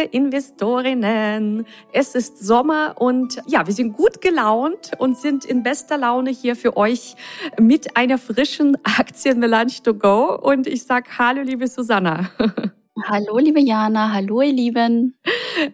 Liebe Investorinnen. Es ist Sommer und ja, wir sind gut gelaunt und sind in bester Laune hier für euch mit einer frischen Aktienmelange to go und ich sag Hallo liebe Susanna. Hallo liebe Jana, hallo ihr Lieben.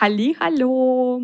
Halli, hallo.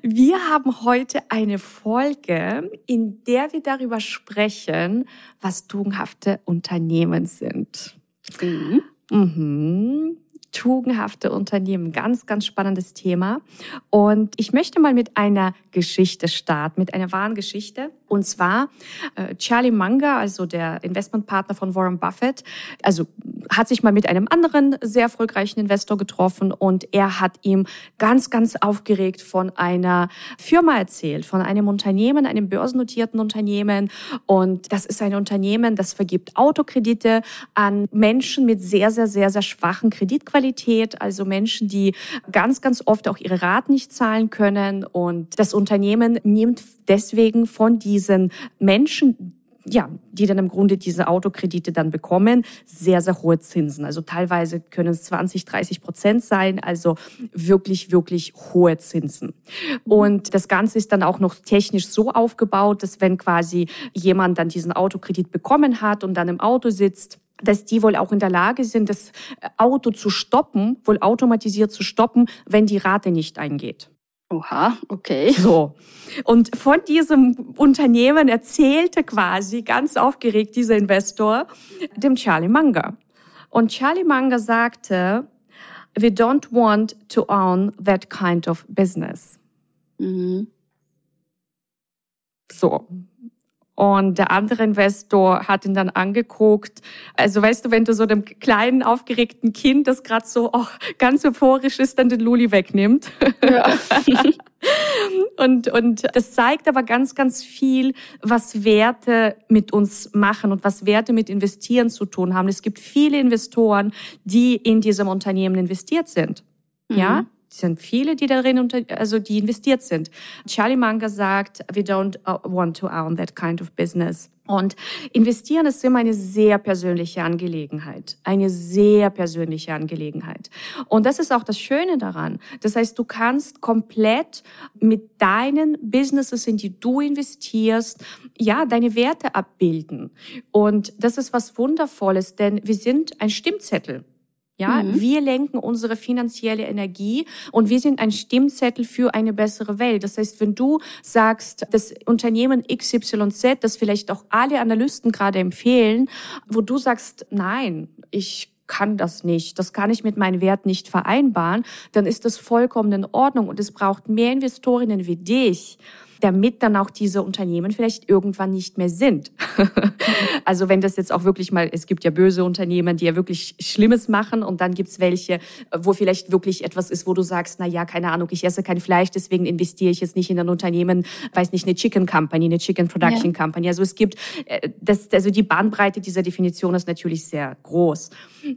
Wir haben heute eine Folge, in der wir darüber sprechen, was tugendhafte Unternehmen sind. Mhm. Mhm tugendhafte Unternehmen. Ganz, ganz spannendes Thema. Und ich möchte mal mit einer Geschichte starten, mit einer wahren Geschichte. Und zwar äh, Charlie Munger, also der Investmentpartner von Warren Buffett, also hat sich mal mit einem anderen sehr erfolgreichen Investor getroffen und er hat ihm ganz, ganz aufgeregt von einer Firma erzählt, von einem Unternehmen, einem börsennotierten Unternehmen. Und das ist ein Unternehmen, das vergibt Autokredite an Menschen mit sehr, sehr, sehr, sehr schwachen Kreditqualität, also Menschen, die ganz, ganz oft auch ihre Raten nicht zahlen können. Und das Unternehmen nimmt deswegen von diesen Menschen, ja, die dann im Grunde diese Autokredite dann bekommen, sehr, sehr hohe Zinsen. Also teilweise können es 20, 30 Prozent sein, also wirklich, wirklich hohe Zinsen. Und das Ganze ist dann auch noch technisch so aufgebaut, dass wenn quasi jemand dann diesen Autokredit bekommen hat und dann im Auto sitzt, dass die wohl auch in der Lage sind, das Auto zu stoppen, wohl automatisiert zu stoppen, wenn die Rate nicht eingeht. Oha, okay. So. Und von diesem Unternehmen erzählte quasi ganz aufgeregt dieser Investor dem Charlie Munger. Und Charlie Munger sagte, we don't want to own that kind of business. Mhm. So. Und der andere Investor hat ihn dann angeguckt. Also weißt du, wenn du so dem kleinen, aufgeregten Kind, das gerade so oh, ganz euphorisch ist, dann den Luli wegnimmt. Ja. und, und das zeigt aber ganz, ganz viel, was Werte mit uns machen und was Werte mit Investieren zu tun haben. Es gibt viele Investoren, die in diesem Unternehmen investiert sind. Mhm. Ja, sind viele, die darin unter, also die investiert sind. Charlie Munger sagt, we don't uh, want to own that kind of business. Und investieren ist immer eine sehr persönliche Angelegenheit. Eine sehr persönliche Angelegenheit. Und das ist auch das Schöne daran. Das heißt, du kannst komplett mit deinen Businesses, in die du investierst, ja, deine Werte abbilden. Und das ist was Wundervolles, denn wir sind ein Stimmzettel. Ja, mhm. wir lenken unsere finanzielle Energie und wir sind ein Stimmzettel für eine bessere Welt. Das heißt, wenn du sagst, das Unternehmen XYZ, das vielleicht auch alle Analysten gerade empfehlen, wo du sagst, nein, ich kann das nicht, das kann ich mit meinen Wert nicht vereinbaren, dann ist das vollkommen in Ordnung und es braucht mehr Investorinnen wie dich, damit dann auch diese Unternehmen vielleicht irgendwann nicht mehr sind. also wenn das jetzt auch wirklich mal, es gibt ja böse Unternehmen, die ja wirklich Schlimmes machen und dann gibt's welche, wo vielleicht wirklich etwas ist, wo du sagst, na ja, keine Ahnung, ich esse kein Fleisch, deswegen investiere ich jetzt nicht in ein Unternehmen, weiß nicht, eine Chicken Company, eine Chicken Production ja. Company. Also es gibt, äh, das, also die Bandbreite dieser Definition ist natürlich sehr groß.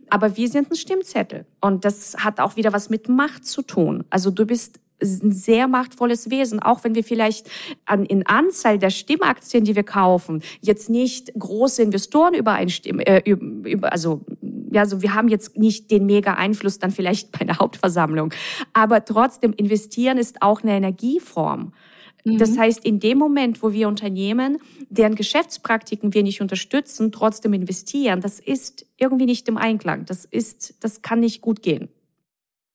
Aber wir sind ein Stimmzettel und das hat auch wieder was mit Macht zu tun. Also du bist ein sehr machtvolles Wesen, auch wenn wir vielleicht an, in Anzahl der Stimmaktien, die wir kaufen, jetzt nicht große Investoren übereinstimmen, äh, über, also ja, also wir haben jetzt nicht den mega Einfluss dann vielleicht bei der Hauptversammlung, aber trotzdem investieren ist auch eine Energieform. Das mhm. heißt, in dem Moment, wo wir Unternehmen, deren Geschäftspraktiken wir nicht unterstützen, trotzdem investieren, das ist irgendwie nicht im Einklang. Das ist, das kann nicht gut gehen.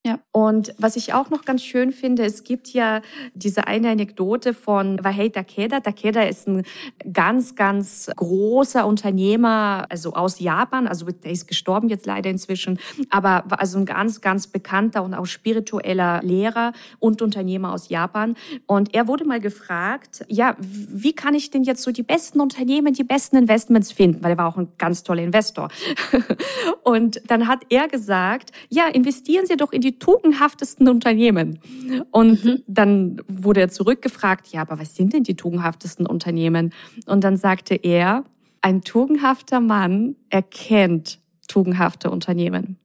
Ja. Und was ich auch noch ganz schön finde, es gibt ja diese eine Anekdote von Wahei Takeda. Takeda ist ein ganz, ganz großer Unternehmer, also aus Japan. Also der ist gestorben jetzt leider inzwischen, aber also ein ganz, ganz bekannter und auch spiritueller Lehrer und Unternehmer aus Japan. Und er wurde mal gefragt, ja, wie kann ich denn jetzt so die besten Unternehmen, die besten Investments finden? Weil er war auch ein ganz toller Investor. und dann hat er gesagt, ja, investieren Sie doch in die tugendhaftesten Unternehmen. Und mhm. dann wurde er zurückgefragt, ja, aber was sind denn die tugendhaftesten Unternehmen? Und dann sagte er, Ein tugendhafter Mann erkennt tugendhafte Unternehmen.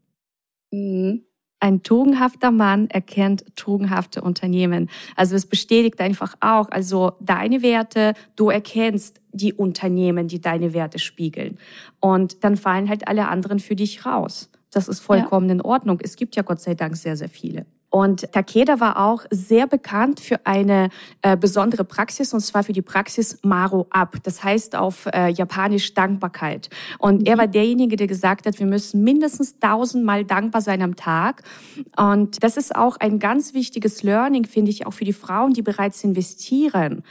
Mhm. Ein tugendhafter Mann erkennt tugendhafte Unternehmen. Also es bestätigt einfach auch, also deine Werte, du erkennst die Unternehmen, die deine Werte spiegeln. Und dann fallen halt alle anderen für dich raus. Das ist vollkommen ja. in Ordnung. Es gibt ja Gott sei Dank sehr, sehr viele. Und Takeda war auch sehr bekannt für eine äh, besondere Praxis, und zwar für die Praxis Maro Ab. Das heißt auf äh, Japanisch Dankbarkeit. Und mhm. er war derjenige, der gesagt hat, wir müssen mindestens tausendmal dankbar sein am Tag. Und das ist auch ein ganz wichtiges Learning, finde ich, auch für die Frauen, die bereits investieren.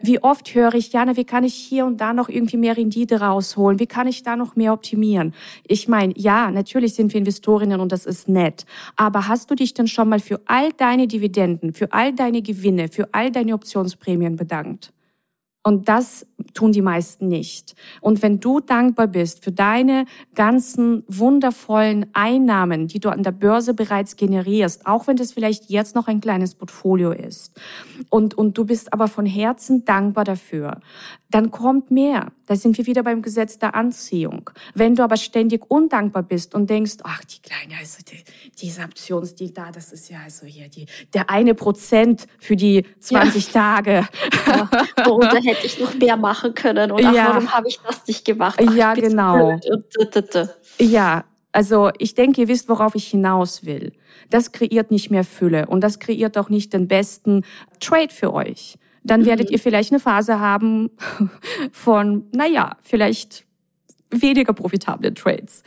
Wie oft höre ich, Jana, wie kann ich hier und da noch irgendwie mehr Rendite rausholen? Wie kann ich da noch mehr optimieren? Ich meine, ja, natürlich sind wir Investorinnen und das ist nett. Aber hast du dich denn schon mal für all deine Dividenden, für all deine Gewinne, für all deine Optionsprämien bedankt. Und das tun die meisten nicht. Und wenn du dankbar bist für deine ganzen wundervollen Einnahmen, die du an der Börse bereits generierst, auch wenn das vielleicht jetzt noch ein kleines Portfolio ist, und, und du bist aber von Herzen dankbar dafür, dann kommt mehr. Da sind wir wieder beim Gesetz der Anziehung. Wenn du aber ständig undankbar bist und denkst, ach, die kleine, also die, diese Optionsdeal da, das ist ja also hier die, der eine Prozent für die 20 ja. Tage. Ja. Worunter hätte ich noch mehr machen können? Oder ja. warum habe ich das nicht gemacht? Ach, ja, genau. Ja, also ich denke, ihr wisst, worauf ich hinaus will. Das kreiert nicht mehr Fülle und das kreiert auch nicht den besten Trade für euch dann mhm. werdet ihr vielleicht eine Phase haben von, naja, vielleicht weniger profitablen Trades.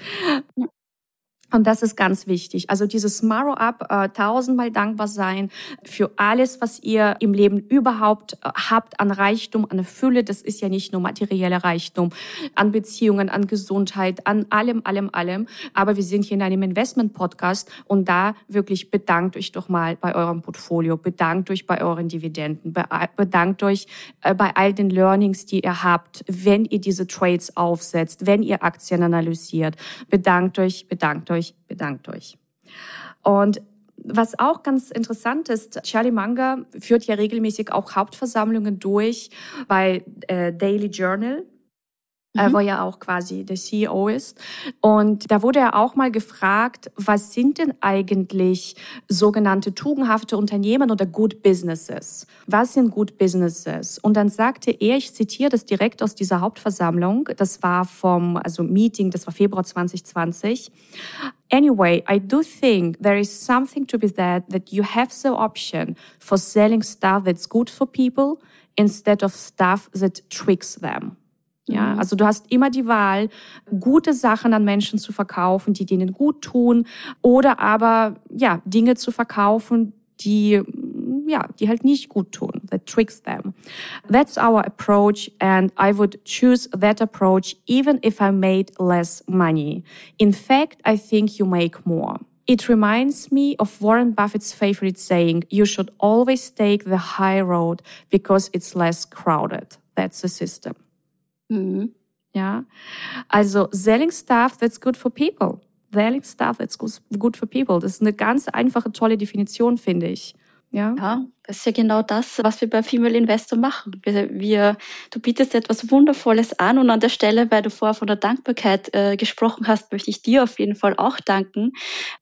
Und das ist ganz wichtig. Also dieses Marrow Up, äh, tausendmal dankbar sein für alles, was ihr im Leben überhaupt äh, habt an Reichtum, an Fülle. Das ist ja nicht nur materieller Reichtum, an Beziehungen, an Gesundheit, an allem, allem, allem. Aber wir sind hier in einem Investment-Podcast und da wirklich bedankt euch doch mal bei eurem Portfolio, bedankt euch bei euren Dividenden, bedankt euch äh, bei all den Learnings, die ihr habt, wenn ihr diese Trades aufsetzt, wenn ihr Aktien analysiert. Bedankt euch, bedankt euch euch, bedankt euch. Und was auch ganz interessant ist, Charlie Munger führt ja regelmäßig auch Hauptversammlungen durch bei äh, Daily Journal mhm. wo er auch quasi der CEO ist. Und da wurde er auch mal gefragt, was sind denn eigentlich sogenannte tugendhafte Unternehmen oder Good Businesses? Was sind Good Businesses? Und dann sagte er, ich zitiere das direkt aus dieser Hauptversammlung, das war vom also Meeting, das war Februar 2020. Anyway, I do think there is something to be said that you have the option for selling stuff that's good for people instead of stuff that tricks them. Ja, mhm. also du hast immer die Wahl, gute Sachen an Menschen zu verkaufen, die denen gut tun, oder aber, ja, Dinge zu verkaufen, die, ja, die halt nicht gut tun. That tricks them. That's our approach and I would choose that approach even if I made less money. In fact, I think you make more. It reminds me of Warren Buffett's favorite saying, you should always take the high road because it's less crowded. That's the system. Mhm. Ja, also selling stuff that's good for people. Selling stuff that's good for people. Das ist eine ganz einfache, tolle Definition, finde ich. Ja. ja, das ist ja genau das, was wir bei Female Investor machen. Wir, wir, du bietest etwas Wundervolles an und an der Stelle, weil du vorher von der Dankbarkeit äh, gesprochen hast, möchte ich dir auf jeden Fall auch danken,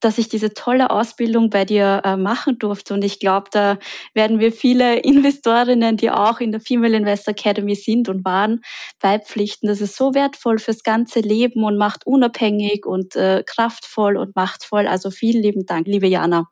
dass ich diese tolle Ausbildung bei dir äh, machen durfte. Und ich glaube, da werden wir viele Investorinnen, die auch in der Female Investor Academy sind und waren, beipflichten. Das ist so wertvoll fürs ganze Leben und macht unabhängig und äh, kraftvoll und machtvoll. Also vielen lieben Dank, liebe Jana.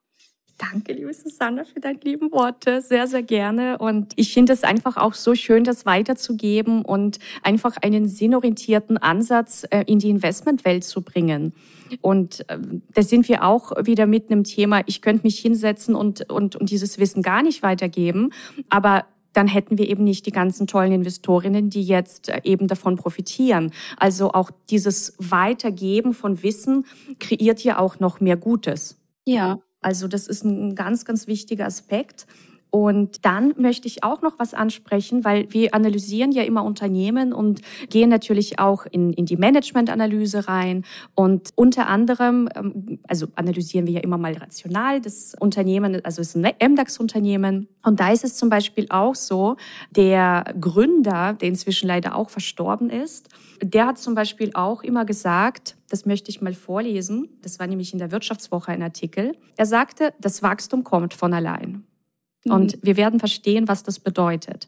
Danke, liebe Susanne, für deine lieben Worte. Sehr, sehr gerne. Und ich finde es einfach auch so schön, das weiterzugeben und einfach einen sinnorientierten Ansatz äh, in die Investmentwelt zu bringen. Und äh, da sind wir auch wieder mit einem Thema, ich könnte mich hinsetzen und, und, und dieses Wissen gar nicht weitergeben. Aber dann hätten wir eben nicht die ganzen tollen Investorinnen, die jetzt äh, eben davon profitieren. Also auch dieses Weitergeben von Wissen kreiert ja auch noch mehr Gutes. Ja, also das ist ein ganz, ganz wichtiger Aspekt. Und dann möchte ich auch noch was ansprechen, weil wir analysieren ja immer Unternehmen und gehen natürlich auch in, in die Managementanalyse rein. Und unter anderem, ähm, also analysieren wir ja immer mal rational das Unternehmen, also es ist ein MDAX-Unternehmen. Und da ist es zum Beispiel auch so, der Gründer, der inzwischen leider auch verstorben ist, der hat zum Beispiel auch immer gesagt, das möchte ich mal vorlesen, das war nämlich in der Wirtschaftswoche ein Artikel, er sagte, das Wachstum kommt von allein. Und mhm. wir werden verstehen, was das bedeutet.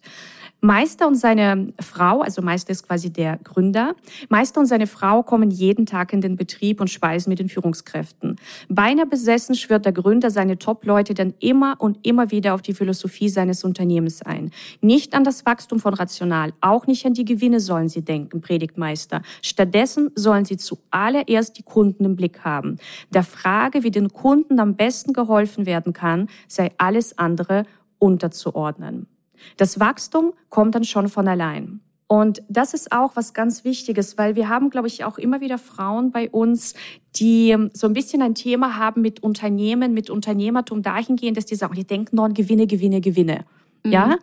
Meister und seine Frau, also Meister ist quasi der Gründer, Meister und seine Frau kommen jeden Tag in den Betrieb und speisen mit den Führungskräften. Beinahe besessen schwört der Gründer seine Top-Leute dann immer und immer wieder auf die Philosophie seines Unternehmens ein. Nicht an das Wachstum von Rational, auch nicht an die Gewinne sollen sie denken, predigt Meister. Stattdessen sollen sie zuallererst die Kunden im Blick haben. Der Frage, wie den Kunden am besten geholfen werden kann, sei alles andere unterzuordnen. Das Wachstum kommt dann schon von allein. Und das ist auch was ganz Wichtiges, weil wir haben, glaube ich, auch immer wieder Frauen bei uns, die so ein bisschen ein Thema haben mit Unternehmen, mit Unternehmertum dahingehend, dass die sagen, die denken nur an Gewinne, Gewinne, Gewinne. Mhm. Ja?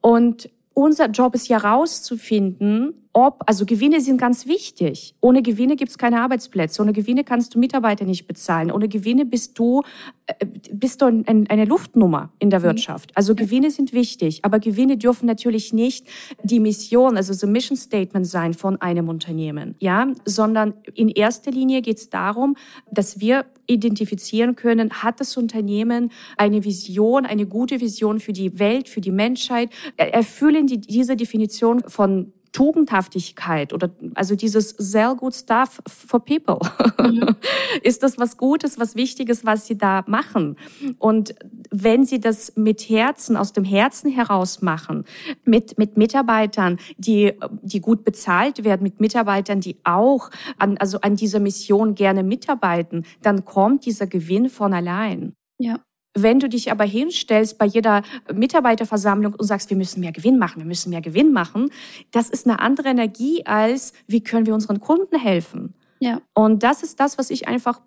Und unser Job ist ja rauszufinden, ob, also Gewinne sind ganz wichtig. Ohne Gewinne gibt es keine Arbeitsplätze. Ohne Gewinne kannst du Mitarbeiter nicht bezahlen. Ohne Gewinne bist du, äh, bist du ein, eine Luftnummer in der mhm. Wirtschaft. Also Gewinne sind wichtig, aber Gewinne dürfen natürlich nicht die Mission, also the Mission Statement sein von einem Unternehmen, ja, sondern in erster Linie geht es darum, dass wir identifizieren können, hat das Unternehmen eine Vision, eine gute Vision für die Welt, für die Menschheit, erfüllen die diese Definition von Tugendhaftigkeit oder also dieses sell good stuff for people. Mhm. Ist das was Gutes, was Wichtiges, was Sie da machen? Und wenn Sie das mit Herzen, aus dem Herzen heraus machen, mit, mit Mitarbeitern, die, die gut bezahlt werden, mit Mitarbeitern, die auch an, also an dieser Mission gerne mitarbeiten, dann kommt dieser Gewinn von allein. Ja. Wenn du dich aber hinstellst bei jeder Mitarbeiterversammlung und sagst, wir müssen mehr Gewinn machen, wir müssen mehr Gewinn machen, das ist eine andere Energie als, wie können wir unseren Kunden helfen? Ja. Und das ist das, was ich einfach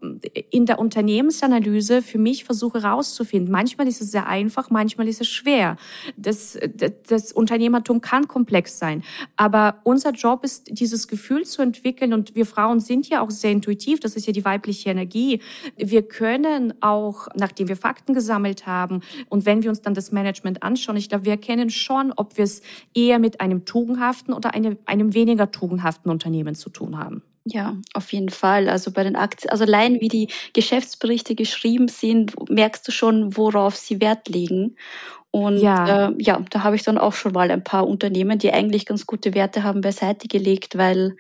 in der Unternehmensanalyse für mich versuche herauszufinden. Manchmal ist es sehr einfach, manchmal ist es schwer. Das, das, das Unternehmertum kann komplex sein. Aber unser Job ist, dieses Gefühl zu entwickeln. Und wir Frauen sind ja auch sehr intuitiv. Das ist ja die weibliche Energie. Wir können auch, nachdem wir Fakten gesammelt haben und wenn wir uns dann das Management anschauen, ich glaube, wir erkennen schon, ob wir es eher mit einem tugendhaften oder einem, einem weniger tugendhaften Unternehmen zu tun haben. Ja, auf jeden Fall. Also bei den Aktien, also allein wie die Geschäftsberichte geschrieben sind, merkst du schon, worauf sie Wert legen. Und ja, äh, ja da habe ich dann auch schon mal ein paar Unternehmen, die eigentlich ganz gute Werte haben, beiseite gelegt, weil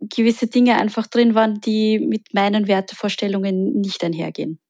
gewisse Dinge einfach drin waren, die mit meinen Wertevorstellungen nicht einhergehen.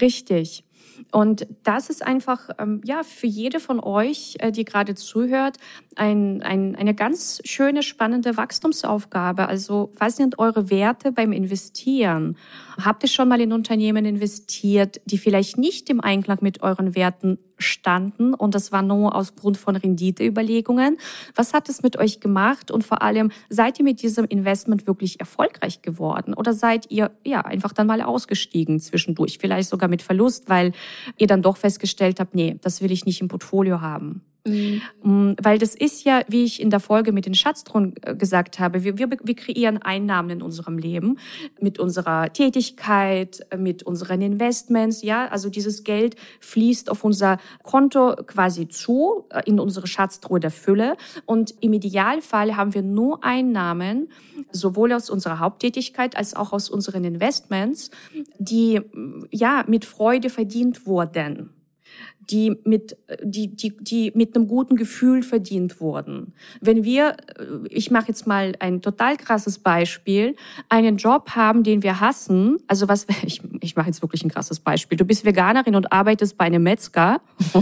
Richtig. Und das ist einfach ähm, ja für jede von euch, äh, die gerade zuhört, ein, ein, eine ganz schöne, spannende Wachstumsaufgabe. Also was sind eure Werte beim Investieren? Habt ihr schon mal in Unternehmen investiert, die vielleicht nicht im Einklang mit euren Werten standen und das war nur aus Grund von Renditeüberlegungen? Was hat es mit euch gemacht und vor allem seid ihr mit diesem Investment wirklich erfolgreich geworden oder seid ihr ja einfach dann mal ausgestiegen zwischendurch, vielleicht sogar mit Verlust, weil ihr dann doch festgestellt habt, nee, das will ich nicht im Portfolio haben? Mhm. Mm, weil das ist ja, wie ich in der Folge mit den Schatztruhen äh, gesagt habe, wir, wir, wir kreieren Einnahmen in unserem Leben mit unserer Tätigkeit, mit unseren Investments. Ja, also dieses Geld fließt auf unser Konto quasi zu, äh, in unsere Schatztruhe der Fülle. Und im Idealfall haben wir nur Einnahmen, sowohl aus unserer Haupttätigkeit als auch aus unseren Investments, die ja mit Freude verdient wurden die mit, die, die, die mit einem guten Gefühl verdient wurden. Wenn wir, ich mache jetzt mal ein total krasses Beispiel, einen Job haben, den wir hassen, also was, ich, ich mache jetzt wirklich ein krasses Beispiel. Du bist Veganerin und arbeitest bei einem Metzger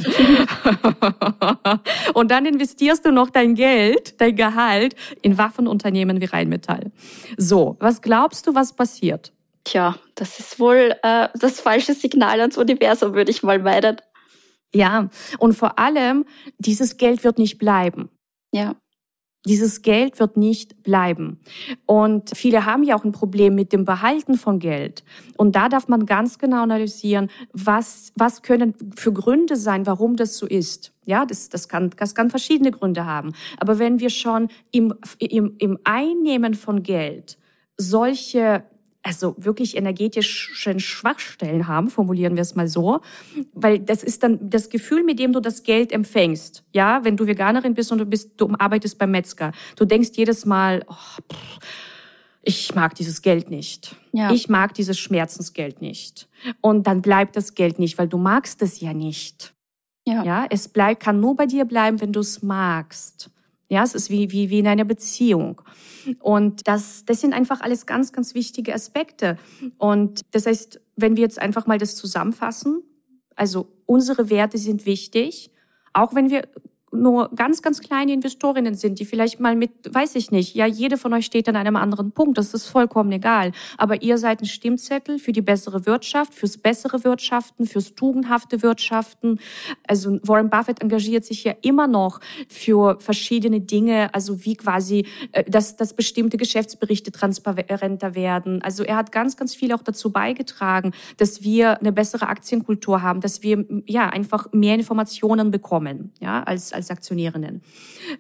und dann investierst du noch dein Geld, dein Gehalt in Waffenunternehmen wie Rheinmetall. So, was glaubst du, was passiert? Tja, das ist wohl äh, das falsche Signal ans Universum, würde ich mal meinen. Ja, und vor allem, dieses Geld wird nicht bleiben. Ja. Dieses Geld wird nicht bleiben. Und viele haben ja auch ein Problem mit dem Behalten von Geld. Und da darf man ganz genau analysieren, was, was können für Gründe sein, warum das so ist. Ja, das, das, kann, das kann verschiedene Gründe haben. Aber wenn wir schon im, im, im Einnehmen von Geld solche also wirklich energetischen Schwachstellen haben, formulieren wir es mal so, weil das ist dann das Gefühl, mit dem du das Geld empfängst. Ja, wenn du Veganerin bist und du bist, du arbeitest beim Metzger, du denkst jedes Mal, oh, pff, ich mag dieses Geld nicht. Ja. Ich mag dieses Schmerzensgeld nicht. Und dann bleibt das Geld nicht, weil du magst es ja nicht. Ja. ja, es bleibt, kann nur bei dir bleiben, wenn du es magst. Ja, es ist wie, wie, wie in einer Beziehung. Und das, das sind einfach alles ganz, ganz wichtige Aspekte. Und das heißt, wenn wir jetzt einfach mal das zusammenfassen, also unsere Werte sind wichtig, auch wenn wir nur ganz, ganz kleine Investorinnen sind, die vielleicht mal mit, weiß ich nicht, ja, jede von euch steht an einem anderen Punkt, das ist vollkommen egal. Aber ihr seid ein Stimmzettel für die bessere Wirtschaft, fürs bessere Wirtschaften, fürs tugendhafte Wirtschaften. Also Warren Buffett engagiert sich ja immer noch für verschiedene Dinge, also wie quasi, äh, dass, dass bestimmte Geschäftsberichte transparenter werden. Also er hat ganz, ganz viel auch dazu beigetragen, dass wir eine bessere Aktienkultur haben, dass wir ja einfach mehr Informationen bekommen, ja, als als Aktionärinnen.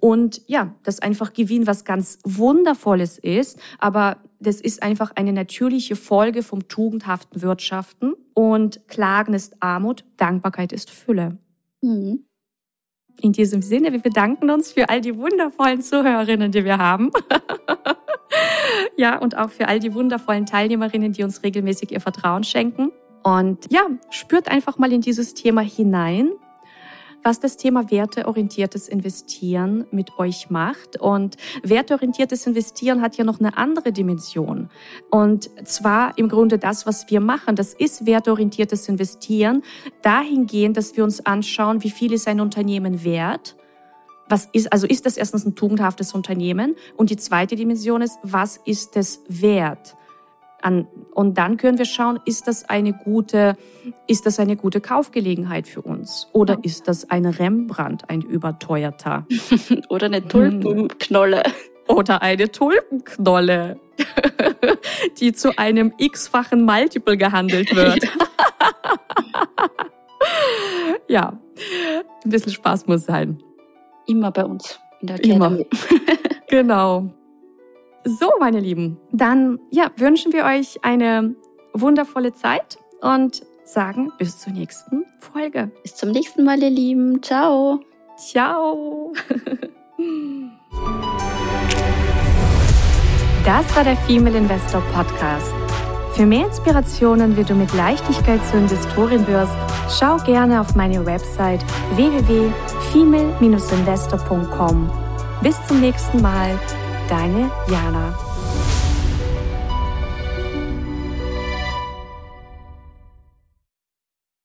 Und ja, das einfach Gewinn was ganz Wundervolles ist, aber das ist einfach eine natürliche Folge vom tugendhaften Wirtschaften. Und Klagen ist Armut, Dankbarkeit ist Fülle. Mhm. In diesem Sinne, wir bedanken uns für all die wundervollen Zuhörerinnen, die wir haben. ja, und auch für all die wundervollen Teilnehmerinnen, die uns regelmäßig ihr Vertrauen schenken. Und ja, spürt einfach mal in dieses Thema hinein was das Thema werteorientiertes Investieren mit euch macht. Und werteorientiertes Investieren hat ja noch eine andere Dimension. Und zwar im Grunde das, was wir machen, das ist werteorientiertes Investieren dahingehend, dass wir uns anschauen, wie viel ist ein Unternehmen wert, was ist, also ist das erstens ein tugendhaftes Unternehmen? Und die zweite Dimension ist, was ist es wert? An, und dann können wir schauen, ist das eine gute, ist das eine gute Kaufgelegenheit für uns? Oder ja. ist das ein Rembrandt, ein überteuerter? Oder eine Tulpenknolle. Oder eine Tulpenknolle, die zu einem x-fachen Multiple gehandelt wird. ja, ein bisschen Spaß muss sein. Immer bei uns in der Academy. Immer. genau. So, meine Lieben, dann ja, wünschen wir euch eine wundervolle Zeit und sagen bis zur nächsten Folge. Bis zum nächsten Mal, ihr Lieben. Ciao. Ciao. Das war der Female Investor Podcast. Für mehr Inspirationen, wie du mit Leichtigkeit zur Investorin wirst, schau gerne auf meine Website www.female-investor.com. Bis zum nächsten Mal deine Jana.